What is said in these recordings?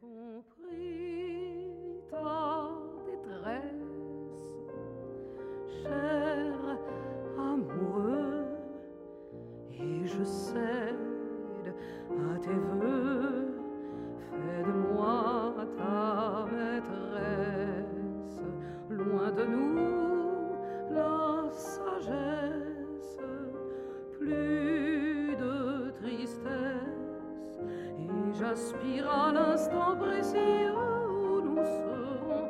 compris ta détresse, cher amoureux, et je cède à tes voeux. À l'instant précis où nous serons.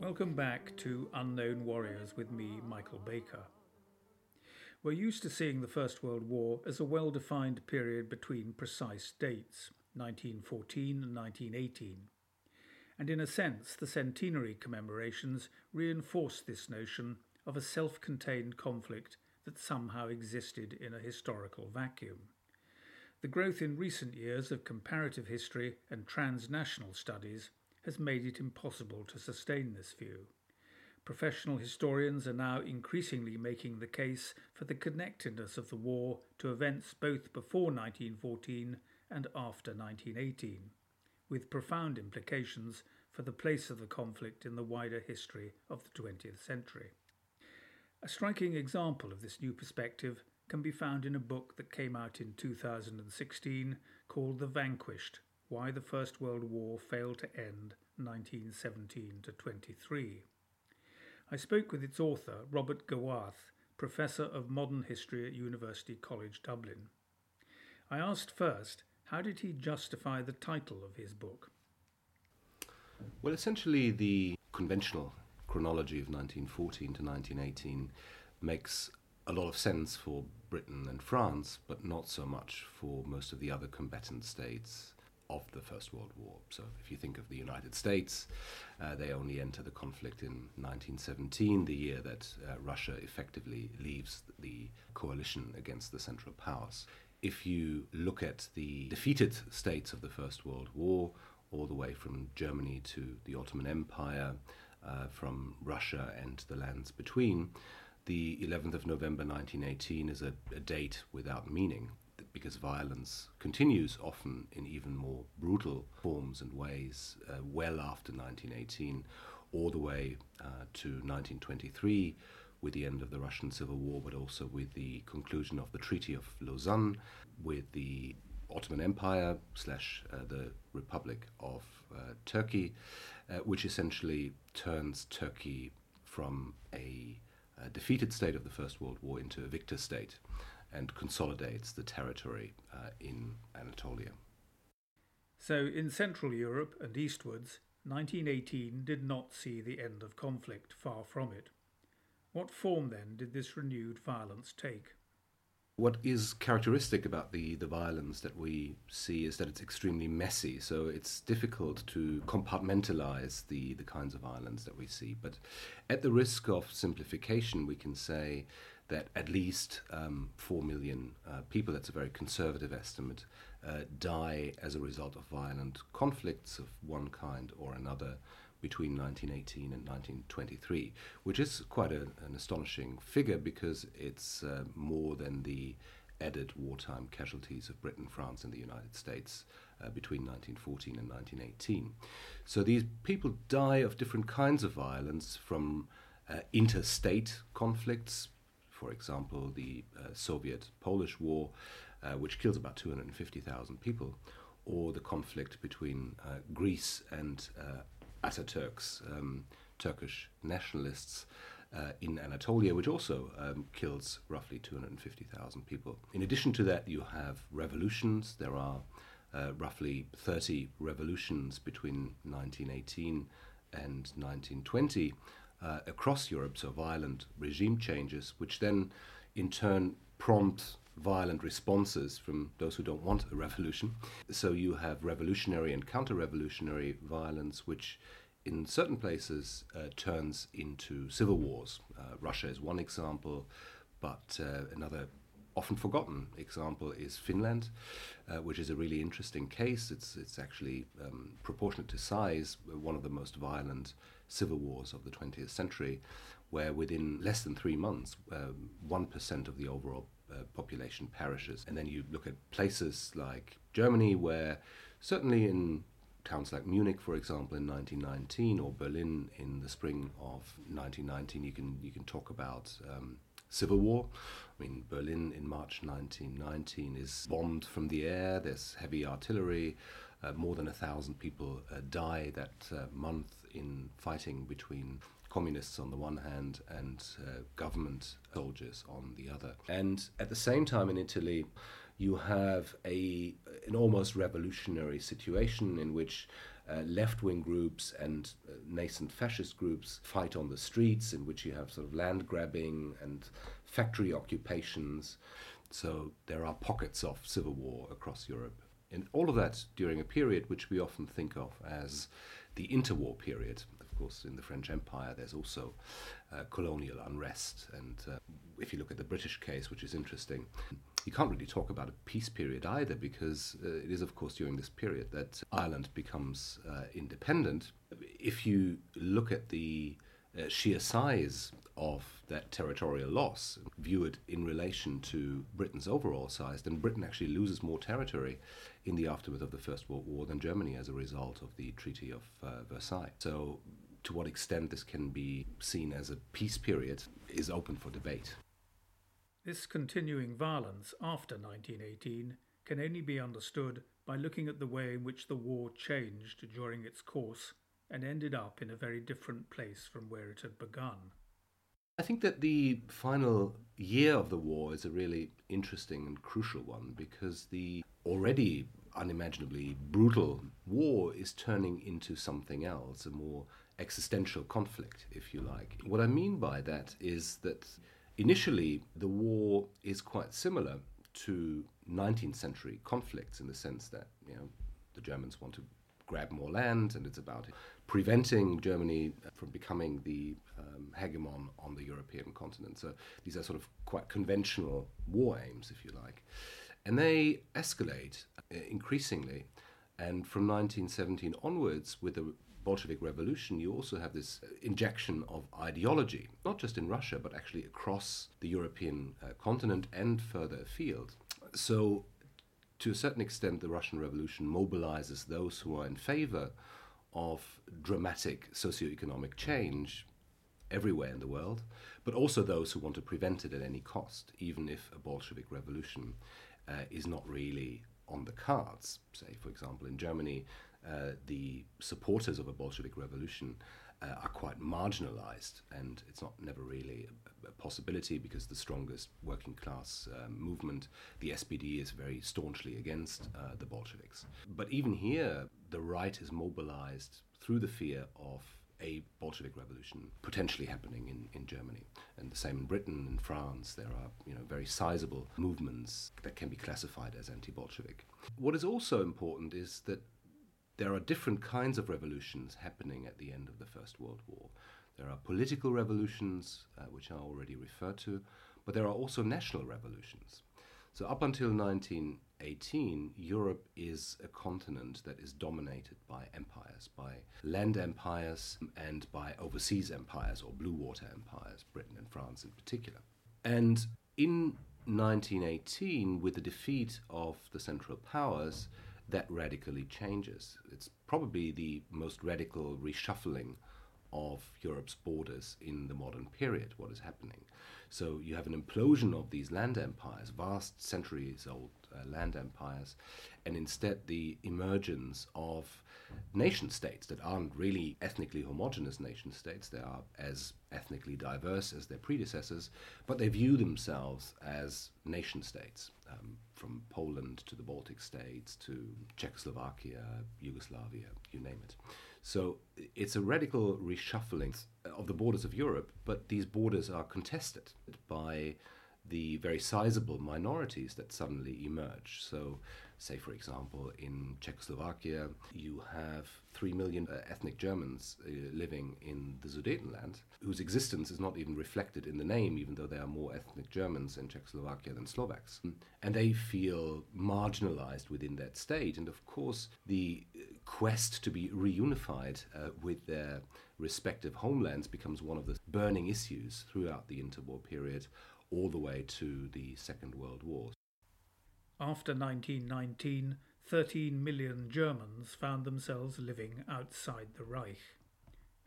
Welcome back to Unknown Warriors with me, Michael Baker. We're used to seeing the First World War as a well defined period between precise dates, 1914 and 1918. And in a sense, the centenary commemorations reinforce this notion of a self contained conflict that somehow existed in a historical vacuum. The growth in recent years of comparative history and transnational studies has made it impossible to sustain this view. Professional historians are now increasingly making the case for the connectedness of the war to events both before 1914 and after 1918, with profound implications for the place of the conflict in the wider history of the 20th century. A striking example of this new perspective can be found in a book that came out in 2016 called The Vanquished Why the First World War Failed to End 1917 to 23. I spoke with its author, Robert Gerwarth, Professor of Modern History at University College Dublin. I asked first, how did he justify the title of his book? Well, essentially, the conventional chronology of 1914 to 1918 makes a lot of sense for Britain and France, but not so much for most of the other combatant states of the First World War. So, if you think of the United States, uh, they only enter the conflict in 1917, the year that uh, Russia effectively leaves the coalition against the Central Powers. If you look at the defeated states of the First World War, all the way from Germany to the Ottoman Empire, uh, from Russia and the lands between, the 11th of November 1918 is a, a date without meaning because violence continues often in even more brutal forms and ways uh, well after 1918, all the way uh, to 1923 with the end of the Russian Civil War, but also with the conclusion of the Treaty of Lausanne, with the Ottoman Empire slash uh, the Republic of uh, Turkey, uh, which essentially turns Turkey from a, a defeated state of the First World War into a victor state and consolidates the territory uh, in Anatolia. So, in Central Europe and eastwards, 1918 did not see the end of conflict, far from it. What form then did this renewed violence take? What is characteristic about the, the violence that we see is that it's extremely messy. So it's difficult to compartmentalize the, the kinds of violence that we see. But at the risk of simplification, we can say that at least um, 4 million uh, people, that's a very conservative estimate, uh, die as a result of violent conflicts of one kind or another between 1918 and 1923, which is quite a, an astonishing figure because it's uh, more than the added wartime casualties of Britain, France, and the United States uh, between 1914 and 1918. So these people die of different kinds of violence from uh, interstate conflicts. For example, the uh, Soviet Polish War, uh, which kills about 250,000 people, or the conflict between uh, Greece and uh, Ataturk's um, Turkish nationalists uh, in Anatolia, which also um, kills roughly 250,000 people. In addition to that, you have revolutions. There are uh, roughly 30 revolutions between 1918 and 1920 uh, across Europe, so violent regime changes, which then in turn prompt violent responses from those who don't want a revolution. So you have revolutionary and counter revolutionary violence, which in certain places uh, turns into civil wars. Uh, Russia is one example, but uh, another often forgotten example is Finland, uh, which is a really interesting case. It's, it's actually um, proportionate to size, one of the most violent civil wars of the 20th century, where within less than three months, um, 1% of the overall uh, population perishes. And then you look at places like Germany, where certainly in towns like Munich, for example, in 1919, or Berlin in the spring of 1919, you can you can talk about um, civil war. I mean, Berlin in March 1919 is bombed from the air. There's heavy artillery. Uh, more than a thousand people uh, die that uh, month in fighting between communists on the one hand and uh, government soldiers on the other. And at the same time in Italy, you have a an almost revolutionary situation in which uh, left-wing groups and uh, nascent fascist groups fight on the streets, in which you have sort of land grabbing and factory occupations. So there are pockets of civil war across Europe. And all of that during a period which we often think of as the interwar period. Course, in the French Empire, there's also uh, colonial unrest. And uh, if you look at the British case, which is interesting, you can't really talk about a peace period either, because uh, it is, of course, during this period that Ireland becomes uh, independent. If you look at the uh, sheer size of that territorial loss, view it in relation to Britain's overall size, then Britain actually loses more territory in the aftermath of the First World War than Germany as a result of the Treaty of uh, Versailles. So, to what extent this can be seen as a peace period is open for debate. This continuing violence after 1918 can only be understood by looking at the way in which the war changed during its course and ended up in a very different place from where it had begun. I think that the final year of the war is a really interesting and crucial one because the already unimaginably brutal war is turning into something else, a more existential conflict, if you like. What I mean by that is that initially the war is quite similar to 19th century conflicts in the sense that, you know, the Germans want to grab more land and it's about preventing Germany from becoming the um, hegemon on the European continent. So these are sort of quite conventional war aims, if you like. And they escalate uh, increasingly. And from 1917 onwards, with the Bolshevik Revolution, you also have this uh, injection of ideology, not just in Russia, but actually across the European uh, continent and further afield. So, to a certain extent, the Russian Revolution mobilizes those who are in favor of dramatic socioeconomic change everywhere in the world, but also those who want to prevent it at any cost, even if a Bolshevik revolution uh, is not really on the cards. Say, for example, in Germany, uh, the supporters of a Bolshevik revolution uh, are quite marginalized, and it's not never really a, a possibility because the strongest working class uh, movement, the SPD, is very staunchly against uh, the Bolsheviks. But even here, the right is mobilized through the fear of a Bolshevik revolution potentially happening in, in Germany. And the same in Britain and France. There are you know, very sizable movements that can be classified as anti Bolshevik. What is also important is that there are different kinds of revolutions happening at the end of the First World War. There are political revolutions, uh, which I already referred to, but there are also national revolutions. So, up until 1918, Europe is a continent that is dominated by empires, by land empires and by overseas empires or blue water empires, Britain and France in particular. And in 1918, with the defeat of the Central Powers, that radically changes. It's probably the most radical reshuffling of Europe's borders in the modern period, what is happening. So you have an implosion of these land empires, vast centuries old uh, land empires, and instead the emergence of nation states that aren't really ethnically homogenous nation states. They are as ethnically diverse as their predecessors, but they view themselves as nation states, um, from Poland to the Baltic states to Czechoslovakia, Yugoslavia, you name it. So it's a radical reshuffling of the borders of Europe, but these borders are contested by the very sizable minorities that suddenly emerge. So Say, for example, in Czechoslovakia, you have 3 million uh, ethnic Germans uh, living in the Sudetenland, whose existence is not even reflected in the name, even though there are more ethnic Germans in Czechoslovakia than Slovaks. And they feel marginalized within that state. And of course, the uh, quest to be reunified uh, with their respective homelands becomes one of the burning issues throughout the interwar period all the way to the Second World War. After 1919, 13 million Germans found themselves living outside the Reich.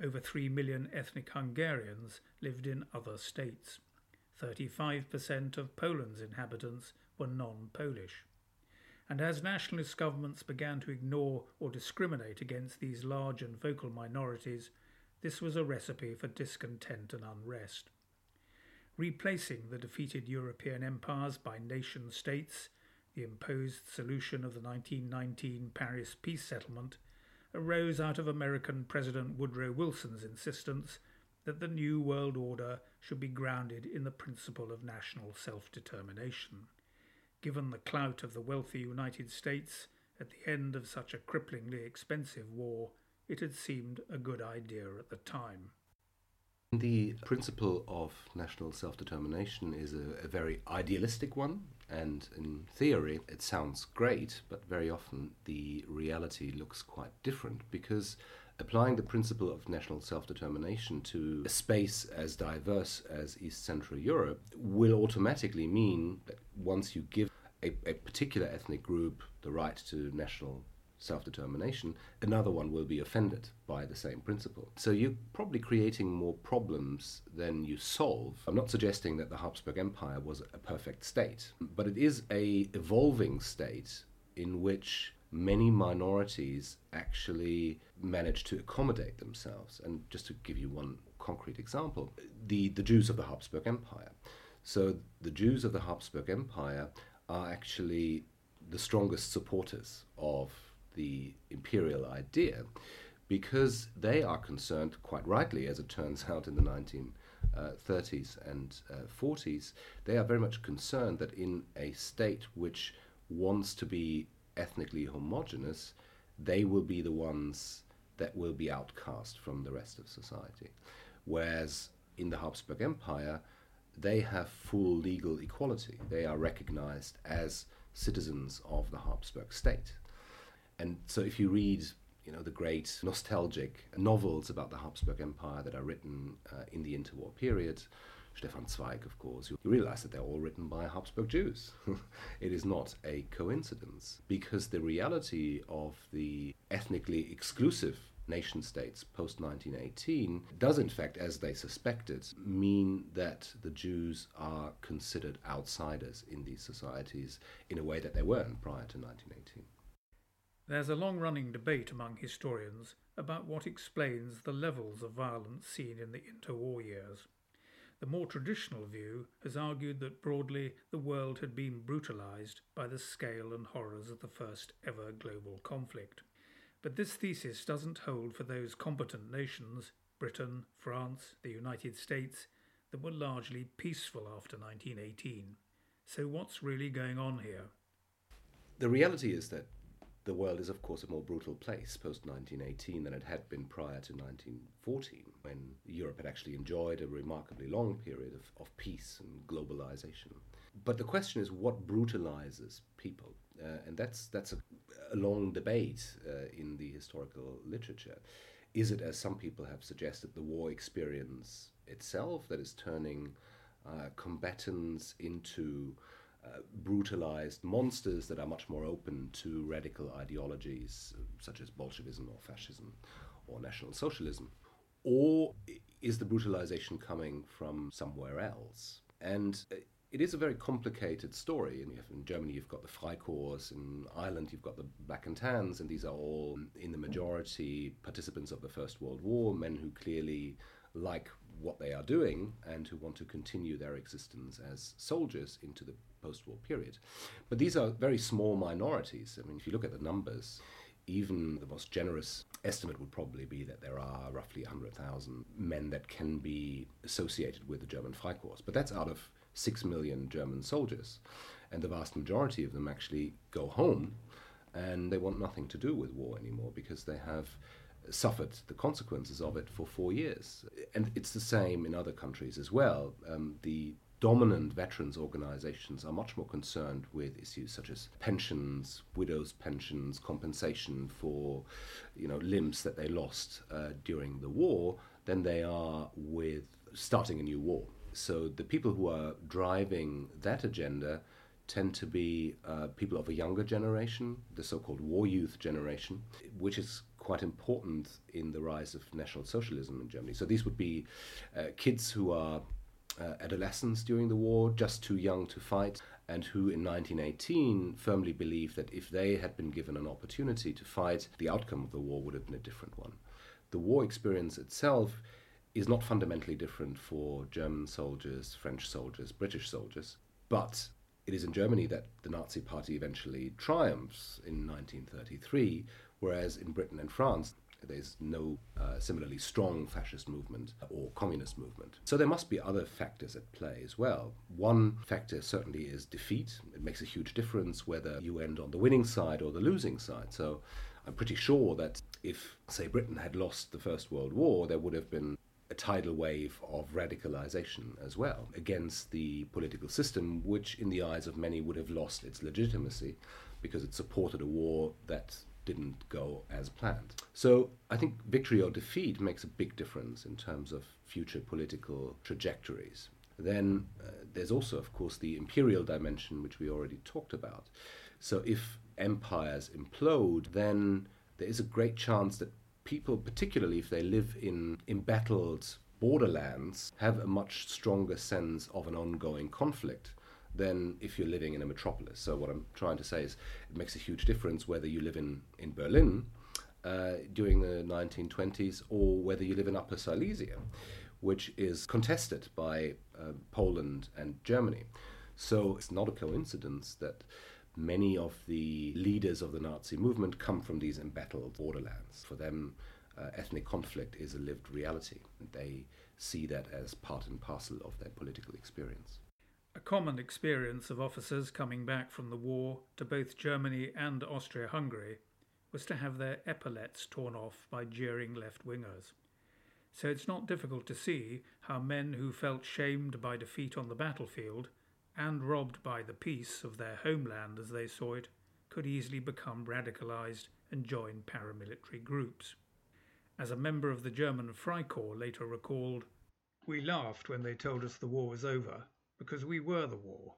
Over 3 million ethnic Hungarians lived in other states. 35% of Poland's inhabitants were non Polish. And as nationalist governments began to ignore or discriminate against these large and vocal minorities, this was a recipe for discontent and unrest. Replacing the defeated European empires by nation states, the imposed solution of the 1919 Paris peace settlement arose out of American President Woodrow Wilson's insistence that the New World Order should be grounded in the principle of national self determination. Given the clout of the wealthy United States at the end of such a cripplingly expensive war, it had seemed a good idea at the time. The principle of national self determination is a, a, very idealistic one, and in theory it sounds great, but very often the reality looks quite different because applying the principle of national self determination to a space as diverse as East Central Europe will automatically mean that once you give a, a particular ethnic group the right to national self determination, another one will be offended by the same principle. So you're probably creating more problems than you solve. I'm not suggesting that the Habsburg Empire was a perfect state, but it is a evolving state in which many minorities actually manage to accommodate themselves. And just to give you one concrete example, the, the Jews of the Habsburg Empire. So the Jews of the Habsburg Empire are actually the strongest supporters of the imperial idea because they are concerned, quite rightly, as it turns out in the 1930s and uh, 40s, they are very much concerned that in a state which wants to be ethnically homogenous, they will be the ones that will be outcast from the rest of society. Whereas in the Habsburg Empire, they have full legal equality. They are recognized as citizens of the Habsburg state. And so if you read you know, the great nostalgic novels about the Habsburg Empire that are written uh, in the interwar period, Stefan Zweig, of course, you realize that they're all written by Habsburg Jews. it is not a coincidence because the reality of the ethnically exclusive nation states post 1918 does, in fact, as they suspected, mean that the Jews are considered outsiders in these societies in a way that they weren't prior to 1918. There's a long running debate among historians about what explains the levels of violence seen in the interwar years. The more traditional view has argued that broadly the world had been brutalized by the scale and horrors of the first ever global conflict. But this thesis doesn't hold for those competent nations, Britain, France, the United States, that were largely peaceful after 1918. So, what's really going on here? The reality is that the world is, of course, a more brutal place post 1918 than it had been prior to 1914, when Europe had actually enjoyed a remarkably long period of, of peace and globalization. But the question is what brutalizes people? Uh, and that's, that's a, a long debate uh, in the historical literature. Is it, as some people have suggested, the war experience itself that is turning uh, combatants into uh, brutalized monsters that are much more open to radical ideologies uh, such as Bolshevism or fascism or National Socialism? Or is the brutalization coming from somewhere else? And uh, it is a very complicated story. In Germany, you've got the Freikorps. In Ireland, you've got the Black and Tans, and these are all, in the majority, participants of the First World War, men who clearly like what they are doing and who want to continue their existence as soldiers into the post war period. But these are very small minorities. I mean, if you look at the numbers, even the most generous estimate would probably be that there are roughly 100,000 men that can be associated with the German Freikorps. But that's out of 6 million German soldiers. And the vast majority of them actually go home and they want nothing to do with war anymore because they have suffered the consequences of it for four years. And it's the same in other countries as well. Um, the dominant veterans organizations are much more concerned with issues such as pensions, widows' pensions, compensation for you know limbs that they lost uh, during the war than they are with starting a new war. So the people who are driving that agenda tend to be uh, people of a younger generation, the so called war youth generation, which is quite important in the rise of National Socialism in Germany. So these would be uh, kids who are uh, adolescents during the war, just too young to fight, and who in 1918 firmly believed that if they had been given an opportunity to fight, the outcome of the war would have been a different one. The war experience itself is not fundamentally different for German soldiers, French soldiers, British soldiers, but it is in Germany that the Nazi Party eventually triumphs in 1933, whereas in Britain and France, there's no uh, similarly strong fascist movement or communist movement. So there must be other factors at play as well. One factor certainly is defeat. It makes a huge difference whether you end on the winning side or the losing side. So I'm pretty sure that if, say, Britain had lost the First World War, there would have been a tidal wave of radicalization as well against the political system, which, in the eyes of many, would have lost its legitimacy because it supported a war that didn't go as planned. So I think victory or defeat makes a big difference in terms of future political trajectories. Then uh, there's also, of course, the imperial dimension, which we already talked about. So if empires implode, then there is a great chance that people, particularly if they live in embattled borderlands, have a much stronger sense of an ongoing conflict than if you're living in a metropolis. So what I'm trying to say is it makes a huge difference whether you live in, in Berlin uh, during the 1920s or whether you live in Upper Silesia, which is contested by uh, Poland and Germany. So it's not a coincidence that many of the leaders of the Nazi movement come from these embattled borderlands. For them, uh, ethnic conflict is a lived reality, and they see that as part and parcel of their political experience. A common experience of officers coming back from the war to both Germany and Austria Hungary was to have their epaulets torn off by jeering left wingers. So it's not difficult to see how men who felt shamed by defeat on the battlefield and robbed by the peace of their homeland as they saw it could easily become radicalized and join paramilitary groups. As a member of the German Freikorps later recalled, We laughed when they told us the war was over because we were the war.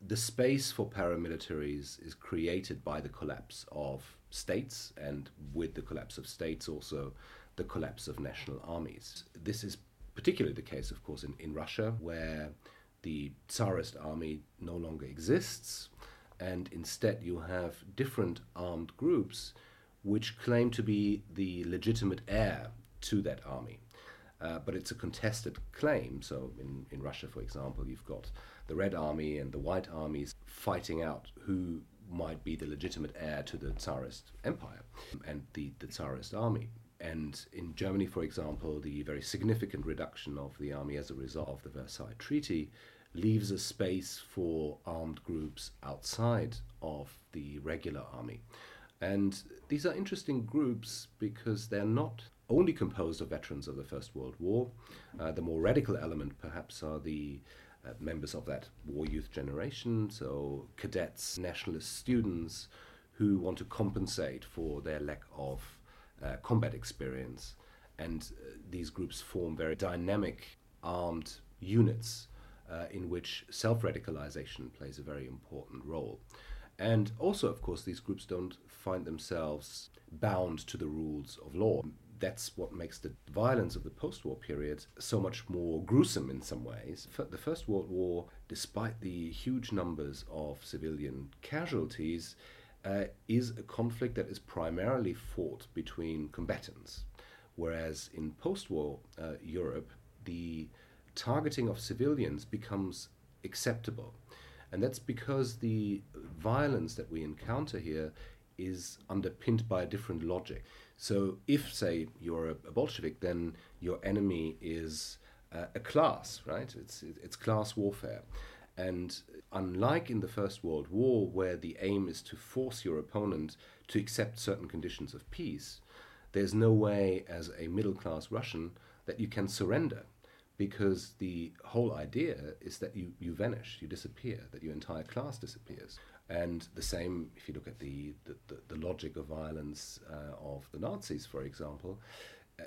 The space for paramilitaries is created by the collapse of states, and with the collapse of states, also the collapse of national armies. This is particularly the case, of course, in, in Russia, where the Tsarist army no longer exists, and instead you have different armed groups which claim to be the legitimate heir to that army. Uh, but it's a contested claim. So in, in Russia, for example, you've got the Red Army and the White Armies fighting out who might be the legitimate heir to the Tsarist Empire and the, the Tsarist army. And in Germany, for example, the very significant reduction of the army as a result of the Versailles Treaty leaves a space for armed groups outside of the regular army. And these are interesting groups because they're not only composed of veterans of the First World War. Uh, the more radical element, perhaps, are the uh, members of that war youth generation, so cadets, nationalist students who want to compensate for their lack of uh, combat experience. And uh, these groups form very dynamic armed units uh, in which self radicalization plays a very important role. And also, of course, these groups don't find themselves bound to the rules of law that's what makes the violence of the post war period so much more gruesome in some ways. The First World War, despite the huge numbers of civilian casualties, uh, is a conflict that is primarily fought between combatants. Whereas in post war uh, Europe, the targeting of civilians becomes acceptable. And that's because the violence that we encounter here is underpinned by a different logic. So, if, say, you're a, Bolshevik, then your enemy is uh, a class, right? It's, it's class warfare. And unlike in the First World War, where the aim is to force your opponent to accept certain conditions of peace, there's no way as a middle class Russian that you can surrender because the whole idea is that you, you vanish, you disappear, that your entire class disappears. And the same, if you look at the, the, the, the logic of violence uh, of the Nazis, for example,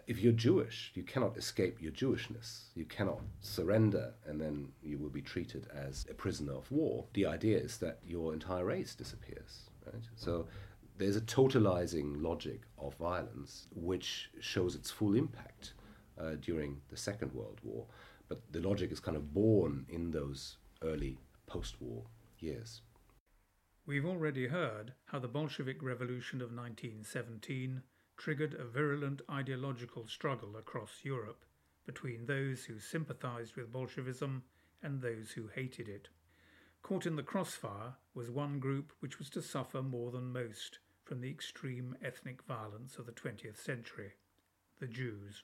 if you're Jewish, you cannot escape your Jewishness. You cannot surrender and then you will be treated as a prisoner of war. The idea is that your entire race disappears. Right? So there's a totalizing logic of violence which shows its full impact uh, during the Second World War. But the logic is kind of born in those early post war years. We've already heard how the Bolshevik Revolution of 1917 triggered a virulent ideological struggle across Europe between those who sympathized with Bolshevism and those who hated it. Caught in the crossfire was one group which was to suffer more than most from the extreme ethnic violence of the 20th century the Jews.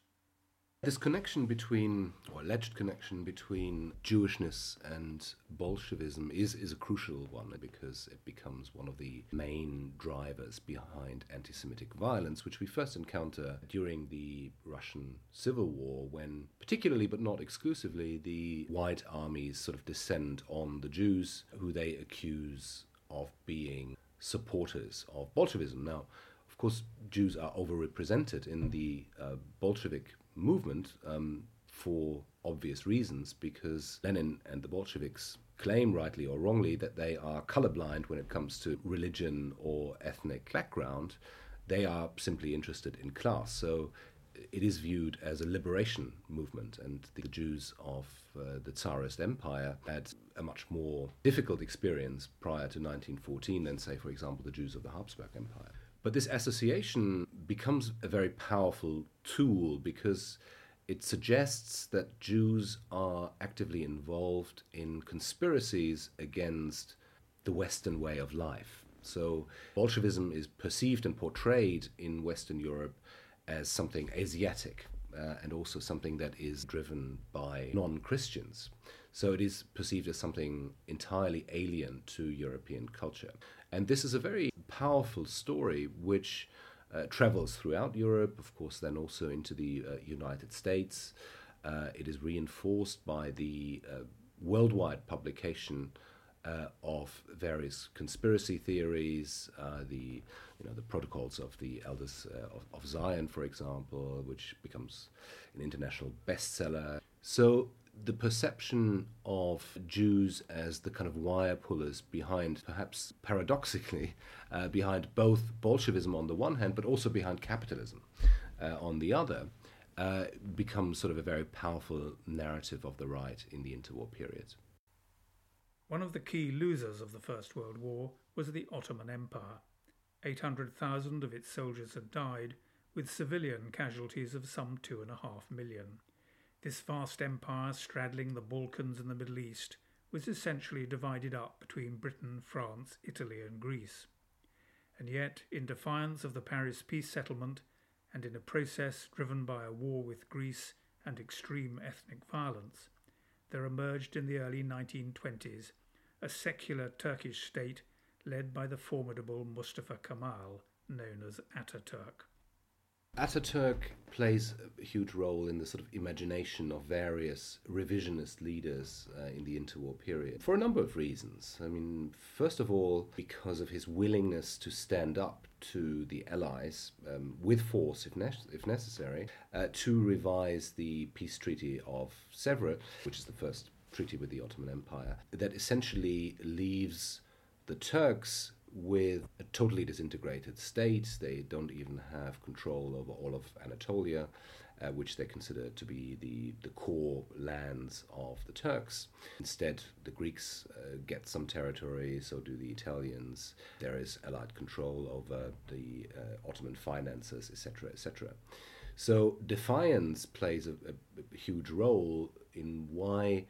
This connection between, or alleged connection between Jewishness and Bolshevism is, is a crucial one because it becomes one of the main drivers behind anti Semitic violence, which we first encounter during the Russian Civil War, when, particularly but not exclusively, the white armies sort of descend on the Jews, who they accuse of being supporters of Bolshevism. Now, of course, Jews are overrepresented in the uh, Bolshevik movement um, for obvious reasons because Lenin and the Bolsheviks claim, rightly or wrongly, that they are colorblind when it comes to religion or ethnic background. They are simply interested in class. So it is viewed as a liberation movement, and the Jews of uh, the Tsarist Empire had a much more difficult experience prior to 1914 than, say, for example, the Jews of the Habsburg Empire. But this association becomes a very powerful tool because it suggests that Jews are actively involved in conspiracies against the Western way of life. So Bolshevism is perceived and portrayed in Western Europe as something Asiatic uh, and also something that is driven by non Christians. So it is perceived as something entirely alien to European culture. And this is a very powerful story which uh, travels throughout Europe, of course, then also into the uh, United States. Uh, it is reinforced by the uh, worldwide publication uh, of various conspiracy theories, the you know the protocols of the elders of, of Zion, for example, which becomes an international bestseller. So the perception of Jews as the kind of wire pullers behind, perhaps paradoxically, uh, behind both Bolshevism on the one hand, but also behind capitalism uh, on the other, uh, becomes sort of a very powerful narrative of the right in the interwar period. One of the key losers of the First World War was the Ottoman Empire. 800,000 of its soldiers had died, with civilian casualties of some two and a half million. This vast empire straddling the Balkans and the Middle East was essentially divided up between Britain, France, Italy, and Greece. And yet, in defiance of the Paris peace settlement, and in a process driven by a war with Greece and extreme ethnic violence, there emerged in the early 1920s a secular Turkish state led by the formidable Mustafa Kemal, known as Ataturk. Ataturk plays a huge role in the sort of imagination of various revisionist leaders uh, in the interwar period for a number of reasons. I mean, first of all, because of his willingness to stand up to the Allies um, with force, if, ne- if necessary, uh, to revise the peace treaty of Sèvres, which is the first treaty with the Ottoman Empire, that essentially leaves the Turks with a totally disintegrated state. They don't even have control over all of Anatolia, uh, which they consider to be the, the core lands of the Turks. Instead, the Greeks uh, get some territory, so do the Italians. There is Allied control over the uh, Ottoman finances, etc., etc. So defiance plays a, a, a huge role in why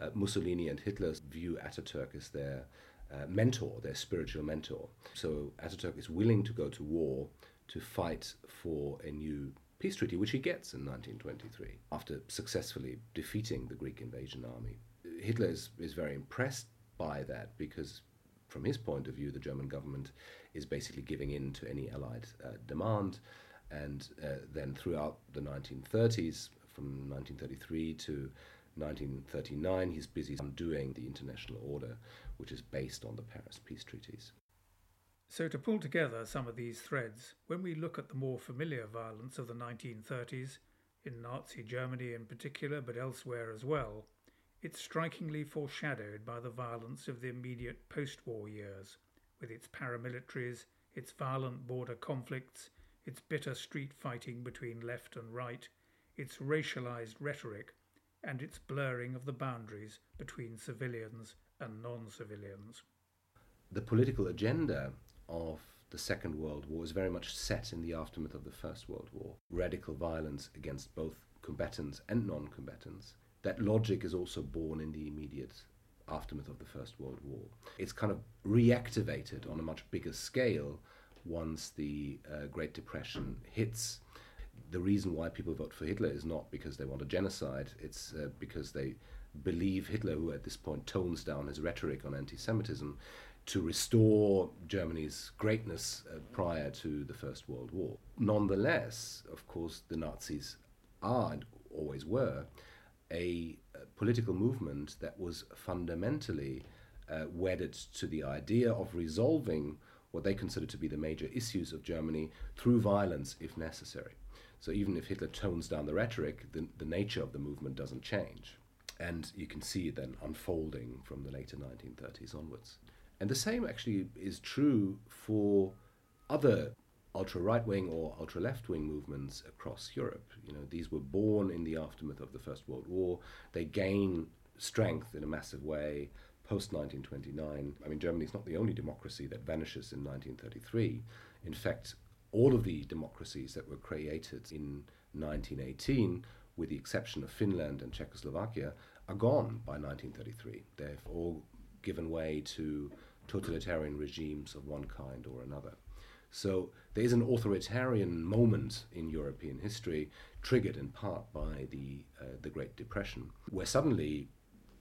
uh, Mussolini and Hitler view Ataturk as their uh, mentor, their spiritual mentor. So Ataturk is willing to go to war to fight for a new peace treaty, which he gets in 1923 after successfully defeating the Greek invasion army. Hitler is, is very impressed by that because, from his point of view, the German government is basically giving in to any Allied uh, demand. And uh, then throughout the 1930s, from 1933 to 1939, he's busy undoing the international order, which is based on the Paris peace treaties. So, to pull together some of these threads, when we look at the more familiar violence of the 1930s, in Nazi Germany in particular, but elsewhere as well, it's strikingly foreshadowed by the violence of the immediate post war years, with its paramilitaries, its violent border conflicts, its bitter street fighting between left and right, its racialized rhetoric, and its blurring of the boundaries between civilians and non civilians. The political agenda of the Second World War is very much set in the aftermath of the First World War. Radical violence against both combatants and non combatants. That logic is also born in the immediate aftermath of the First World War. It's kind of reactivated on a much bigger scale once the uh, Great Depression hits. The reason why people vote for Hitler is not because they want a genocide, it's uh, because they believe Hitler, who at this point tones down his rhetoric on anti Semitism, to restore Germany's greatness uh, prior to the First World War. Nonetheless, of course, the Nazis are and always were a, a political movement that was fundamentally uh, wedded to the idea of resolving what they considered to be the major issues of Germany through violence if necessary. So even if Hitler tones down the rhetoric, the, the nature of the movement doesn't change. And you can see it then unfolding from the later 1930s onwards. And the same actually is true for other ultra right wing or ultra left wing movements across Europe. You know, these were born in the aftermath of the First World War. They gain strength in a massive way post 1929. I mean, Germany is not the only democracy that vanishes in 1933. In fact, all of the democracies that were created in 1918, with the exception of Finland and Czechoslovakia, are gone by 1933. They've all given way to totalitarian regimes of one kind or another. So there is an authoritarian moment in European history, triggered in part by the uh, the Great Depression, where suddenly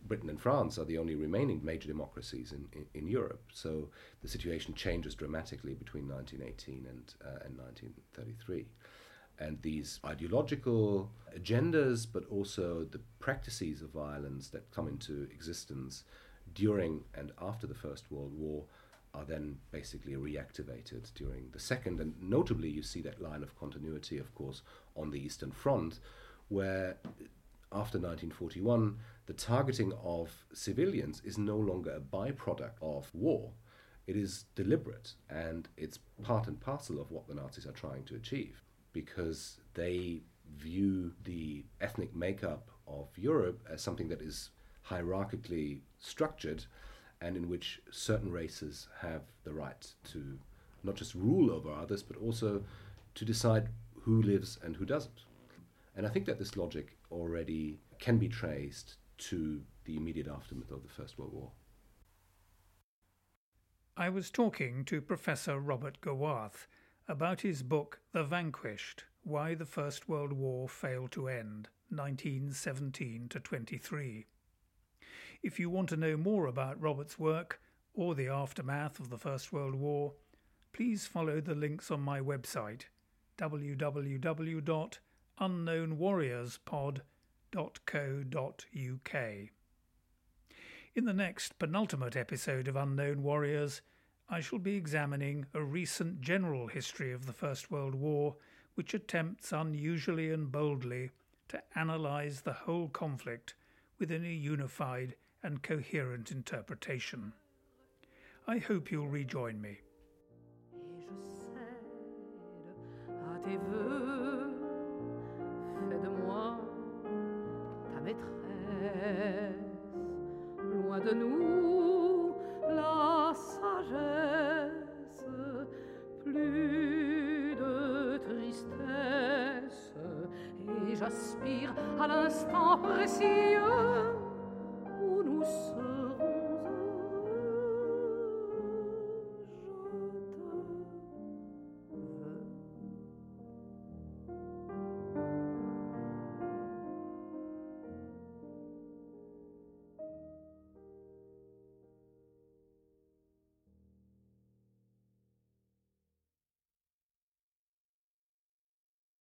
Britain and France are the only remaining major democracies in, in, in Europe. So the situation changes dramatically between 1918 and, uh, and 1933. And these ideological agendas, but also the practices of violence that come into existence during and after the First World War are then basically reactivated during the Second. And notably, you see that line of continuity, of course, on the Eastern Front, where after 1941, the targeting of civilians is no longer a byproduct of war. It is deliberate and it's part and parcel of what the Nazis are trying to achieve because they view the ethnic makeup of Europe as something that is hierarchically structured and in which certain races have the right to not just rule over others, but also to decide who lives and who doesn't. And I think that this logic already can be traced to the immediate aftermath of the First World War. I was talking to Professor Robert Gerwarth about his book The Vanquished Why the First World War Failed to End, 1917 to 23. If you want to know more about Robert's work or the aftermath of the First World War, please follow the links on my website www.unknownwarriorspod.co.uk. In the next penultimate episode of Unknown Warriors, I shall be examining a recent general history of the First World War which attempts unusually and boldly to analyse the whole conflict within a unified and coherent interpretation. I hope you'll rejoin me. loin de nous plus de tristesse, et j'aspire à l'instant précieux